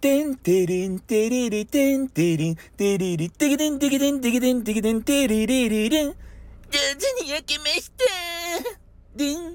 てんてりんてりりてんてりん。てりりてけてんてけてんてけてんてけてんてれれれれん上手に焼けましたでん。